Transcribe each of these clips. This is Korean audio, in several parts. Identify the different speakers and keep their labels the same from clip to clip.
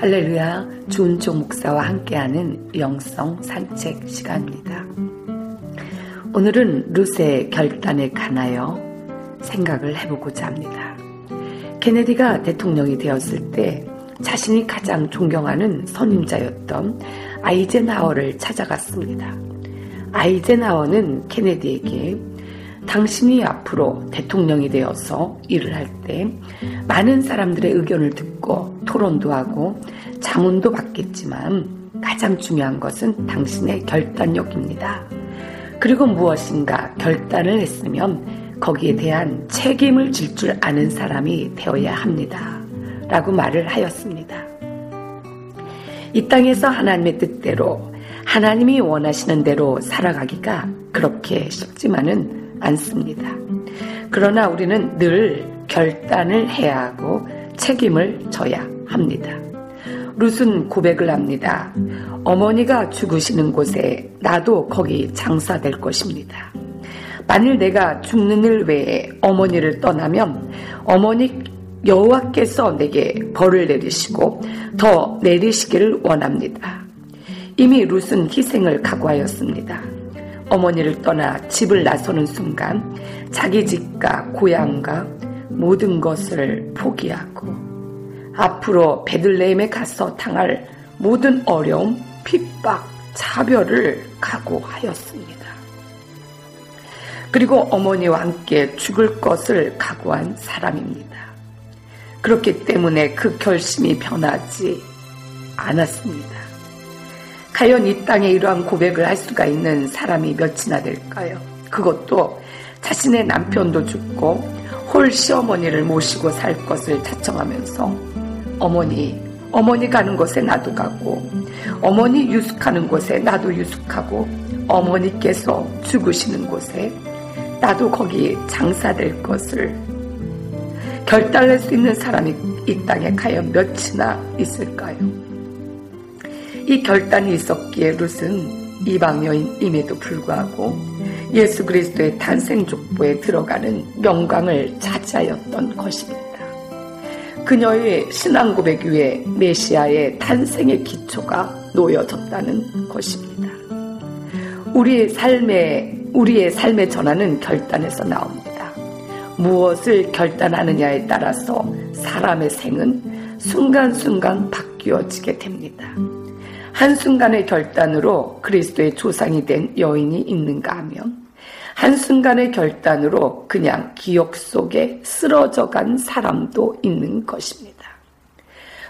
Speaker 1: 할렐루야, 주은총 목사와 함께하는 영성 산책 시간입니다. 오늘은 루세의 결단에 관하여 생각을 해보고자 합니다. 케네디가 대통령이 되었을 때 자신이 가장 존경하는 선임자였던 아이젠하워를 찾아갔습니다. 아이젠하워는 케네디에게 당신이 앞으로 대통령이 되어서 일을 할 때 많은 사람들의 의견을 듣고 토론도 하고 자문도 받겠지만 가장 중요한 것은 당신의 결단력입니다. 그리고 무엇인가 결단을 했으면 거기에 대한 책임을 질 줄 아는 사람이 되어야 합니다. 라고 말을 하였습니다. 이 땅에서 하나님의 뜻대로 하나님이 원하시는 대로 살아가기가 그렇게 쉽지만은 않습니다. 그러나 우리는 늘 결단을 해야 하고 책임을 져야 합니다. 룻은 고백을 합니다. 어머니가 죽으시는 곳에 나도 거기 장사될 것입니다. 만일 내가 죽는 일 외에 어머니를 떠나면 어머니 여호와께서 내게 벌을 내리시고 더 내리시기를 원합니다. 이미 룻은 희생을 각오하였습니다. 어머니를 떠나 집을 나서는 순간 자기 집과 고향과 모든 것을 포기하고 앞으로 베들레헴에 가서 당할 모든 어려움, 핍박, 차별을 각오하였습니다. 그리고 어머니와 함께 죽을 것을 각오한 사람입니다. 그렇기 때문에 그 결심이 변하지 않았습니다. 과연 이 땅에 이러한 고백을 할 수가 있는 사람이 몇이나 될까요? 그것도 자신의 남편도 죽고 홀 시어머니를 모시고 살 것을 자청하면서 어머니, 어머니 가는 곳에 나도 가고 어머니 유숙하는 곳에 나도 유숙하고 어머니께서 죽으시는 곳에 나도 거기 장사될 것을 결단할 수 있는 사람이 이 땅에 과연 몇이나 있을까요? 이 결단이 있었기에 룻은 이방 여인임에도 불구하고 예수 그리스도의 탄생 족보에 들어가는 영광을 차지하였던 것입니다. 그녀의 신앙 고백 위에 메시아의 탄생의 기초가 놓여졌다는 것입니다. 우리의 삶의 우리의 삶의 전환은 결단에서 나옵니다. 무엇을 결단하느냐에 따라서 사람의 생은 순간순간 바뀌어지게 됩니다. 한순간의 결단으로 그리스도의 조상이 된 여인이 있는가 하면 한순간의 결단으로 그냥 기억 속에 쓰러져 간 사람도 있는 것입니다.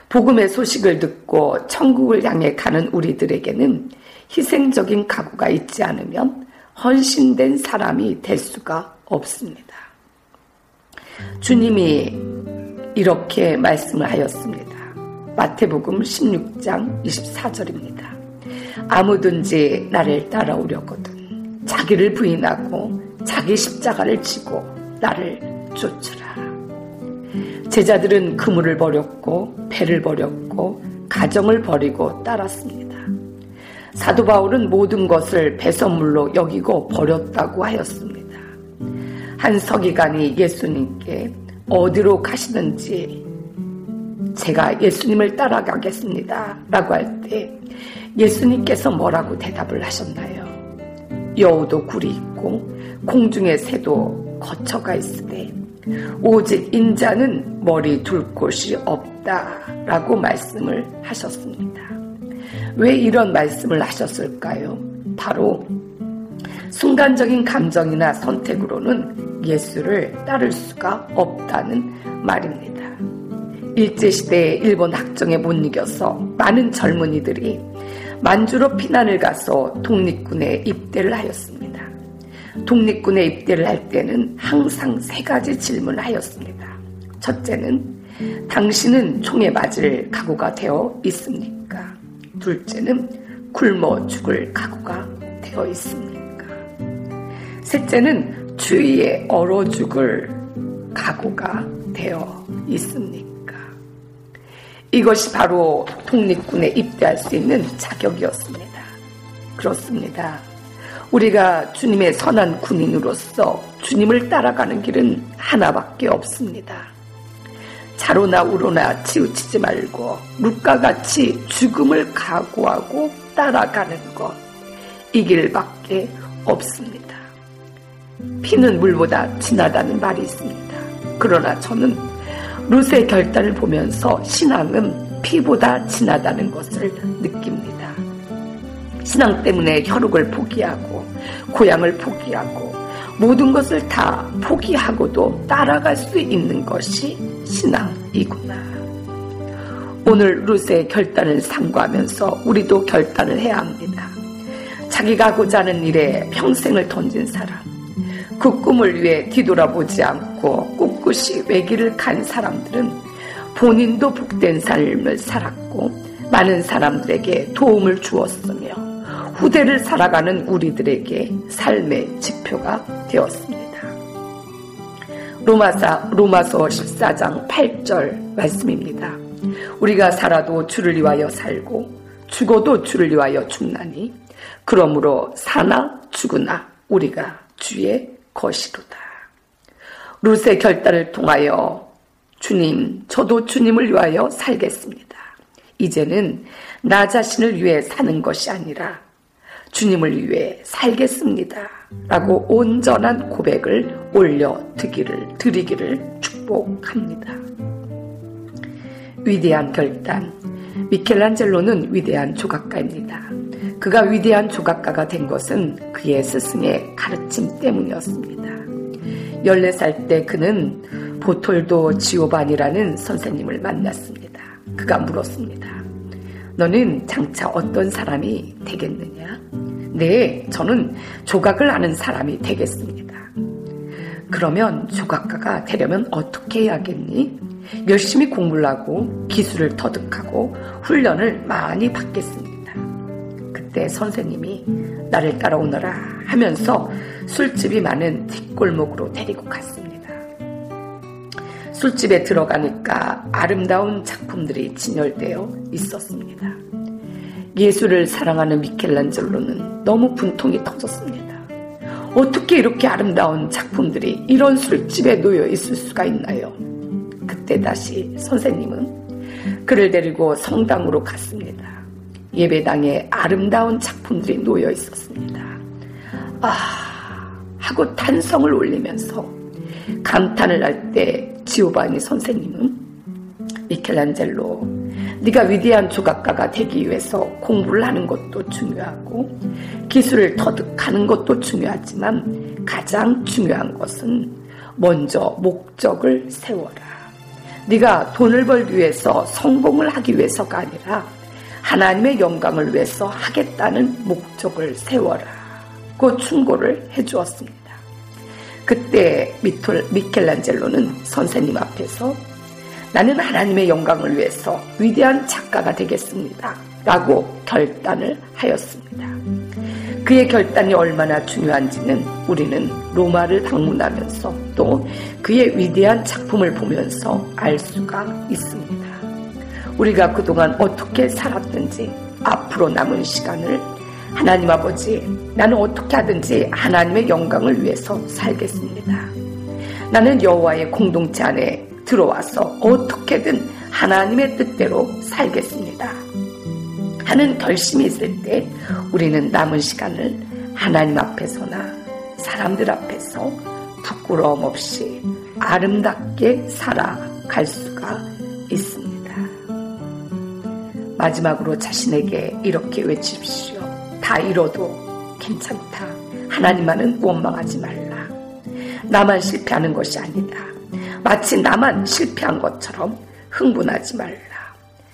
Speaker 1: 복음의 소식을 듣고 천국을 향해 가는 우리들에게는 희생적인 각오가 있지 않으면 헌신된 사람이 될 수가 없습니다. 주님이 이렇게 말씀을 하였습니다. 마태복음 16장 24절입니다. 아무든지 나를 따라오려거든 자기를 부인하고 자기 십자가를 지고 나를 쫓으라. 제자들은 그물을 버렸고 배를 버렸고 가정을 버리고 따랐습니다. 사도 바울은 모든 것을 배선물로 여기고 버렸다고 하였습니다. 한 서기관이 예수님께 어디로 가시는지 제가 예수님을 따라가겠습니다. 라고 할 때 예수님께서 뭐라고 대답을 하셨나요? 여우도 굴이 있고 공중의 새도 거처가 있으되 오직 인자는 머리 둘 곳이 없다라고 말씀을 하셨습니다. 왜 이런 말씀을 하셨을까요? 바로 순간적인 감정이나 선택으로는 예수를 따를 수가 없다는 말입니다. 일제시대에 일본 학정에 못 이겨서 많은 젊은이들이 만주로 피난을 가서 독립군에 입대를 하였습니다. 독립군에 입대를 할 때는 항상 세 가지 질문을 하였습니다. 첫째는 당신은 총에 맞을 각오가 되어 있습니까? 둘째는 굶어 죽을 각오가 되어 있습니까? 셋째는 주위에 얼어 죽을 각오가 되어 있습니까? 이것이 바로 독립군에 입대할 수 있는 자격이었습니다. 그렇습니다. 우리가 주님의 선한 군인으로서 주님을 따라가는 길은 하나밖에 없습니다. 자로나 우로나 치우치지 말고 룩과 같이 죽음을 각오하고 따라가는 것. 이 길밖에 없습니다. 피는 물보다 진하다는 말이 있습니다. 그러나 저는 루스의 결단을 보면서 신앙은 피보다 진하다는 것을 느낍니다. 신앙 때문에 혈육을 포기하고 고향을 포기하고 모든 것을 다 포기하고도 따라갈 수 있는 것이 신앙이구나. 오늘 루스의 결단을 상고하면서 우리도 결단을 해야 합니다. 자기가 하고자 하는 일에 평생을 던진 사람, 그 꿈을 위해 뒤돌아보지 않고 꿋꿋이 외길을 간 사람들은 본인도 복된 삶을 살았고 많은 사람들에게 도움을 주었으며 후대를 살아가는 우리들에게 삶의 지표가 되었습니다. 로마사, 로마서 14장 8절 말씀입니다. 우리가 살아도 주를 위하여 살고 죽어도 주를 위하여 죽나니 그러므로 사나 죽으나 우리가 주의 것이로다. 루스의 결단을 통하여 주님, 저도 주님을 위하여 살겠습니다. 이제는 나 자신을 위해 사는 것이 아니라 주님을 위해 살겠습니다. 라고 온전한 고백을 올려드기를, 드리기를 축복합니다. 위대한 결단. 미켈란젤로는 위대한 조각가입니다. 그가 위대한 조각가가 된 것은 그의 스승의 가르침 때문이었습니다. 14살 때 그는 보톨도 지오반이라는 선생님을 만났습니다. 그가 물었습니다. 너는 장차 어떤 사람이 되겠느냐? 네, 저는 조각을 아는 사람이 되겠습니다. 그러면 조각가가 되려면 어떻게 해야겠니? 열심히 공부를 하고 기술을 터득하고 훈련을 많이 받겠습니다. 그때 선생님이 나를 따라오너라 하면서 술집이 많은 뒷골목으로 데리고 갔습니다. 술집에 들어가니까 아름다운 작품들이 진열되어 있었습니다. 예술을 사랑하는 미켈란젤로는 너무 분통이 터졌습니다. 어떻게 이렇게 아름다운 작품들이 이런 술집에 놓여 있을 수가 있나요? 그때 다시 선생님은 그를 데리고 성당으로 갔습니다. 예배당에 아름다운 작품들이 놓여 있었습니다. 아, 하고 탄성을 올리면서 감탄을 할 때 지오바니 선생님은 미켈란젤로 네가 위대한 조각가가 되기 위해서 공부를 하는 것도 중요하고 기술을 터득하는 것도 중요하지만 가장 중요한 것은 먼저 목적을 세워라. 네가 돈을 벌기 위해서 성공을 하기 위해서가 아니라 하나님의 영광을 위해서 하겠다는 목적을 세워라. 그 충고를 해주었습니다. 그때 미톨, 미켈란젤로는 선생님 앞에서 나는 하나님의 영광을 위해서 위대한 작가가 되겠습니다. 라고 결단을 하였습니다. 그의 결단이 얼마나 중요한지는 우리는 로마를 방문하면서 또 그의 위대한 작품을 보면서 알 수가 있습니다. 우리가 그동안 어떻게 살았든지 앞으로 남은 시간을 하나님 아버지, 나는 어떻게 하든지 하나님의 영광을 위해서 살겠습니다. 나는 여호와의 공동체 안에 들어와서 어떻게든 하나님의 뜻대로 살겠습니다. 하는 결심이 있을 때 우리는 남은 시간을 하나님 앞에서나 사람들 앞에서 부끄러움 없이 아름답게 살아갈 수가 있습니다. 마지막으로 자신에게 이렇게 외칩시오. 다 잃어도 괜찮다. 하나님만은 원망하지 말라. 나만 실패하는 것이 아니다. 마치 나만 실패한 것처럼 흥분하지 말라.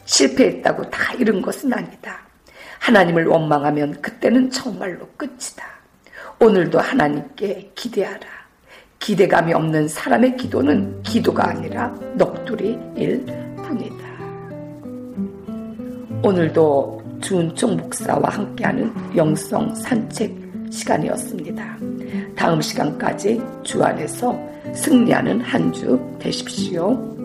Speaker 1: 실패했다고 다 잃은 것은 아니다. 하나님을 원망하면 그때는 정말로 끝이다. 오늘도 하나님께 기대하라. 기대감이 없는 사람의 기도는 기도가 아니라 넋두리일 뿐이다. 오늘도 주은총 목사와 함께하는 영성 산책 시간이었습니다. 다음 시간까지 주 안에서 승리하는 한 주 되십시오.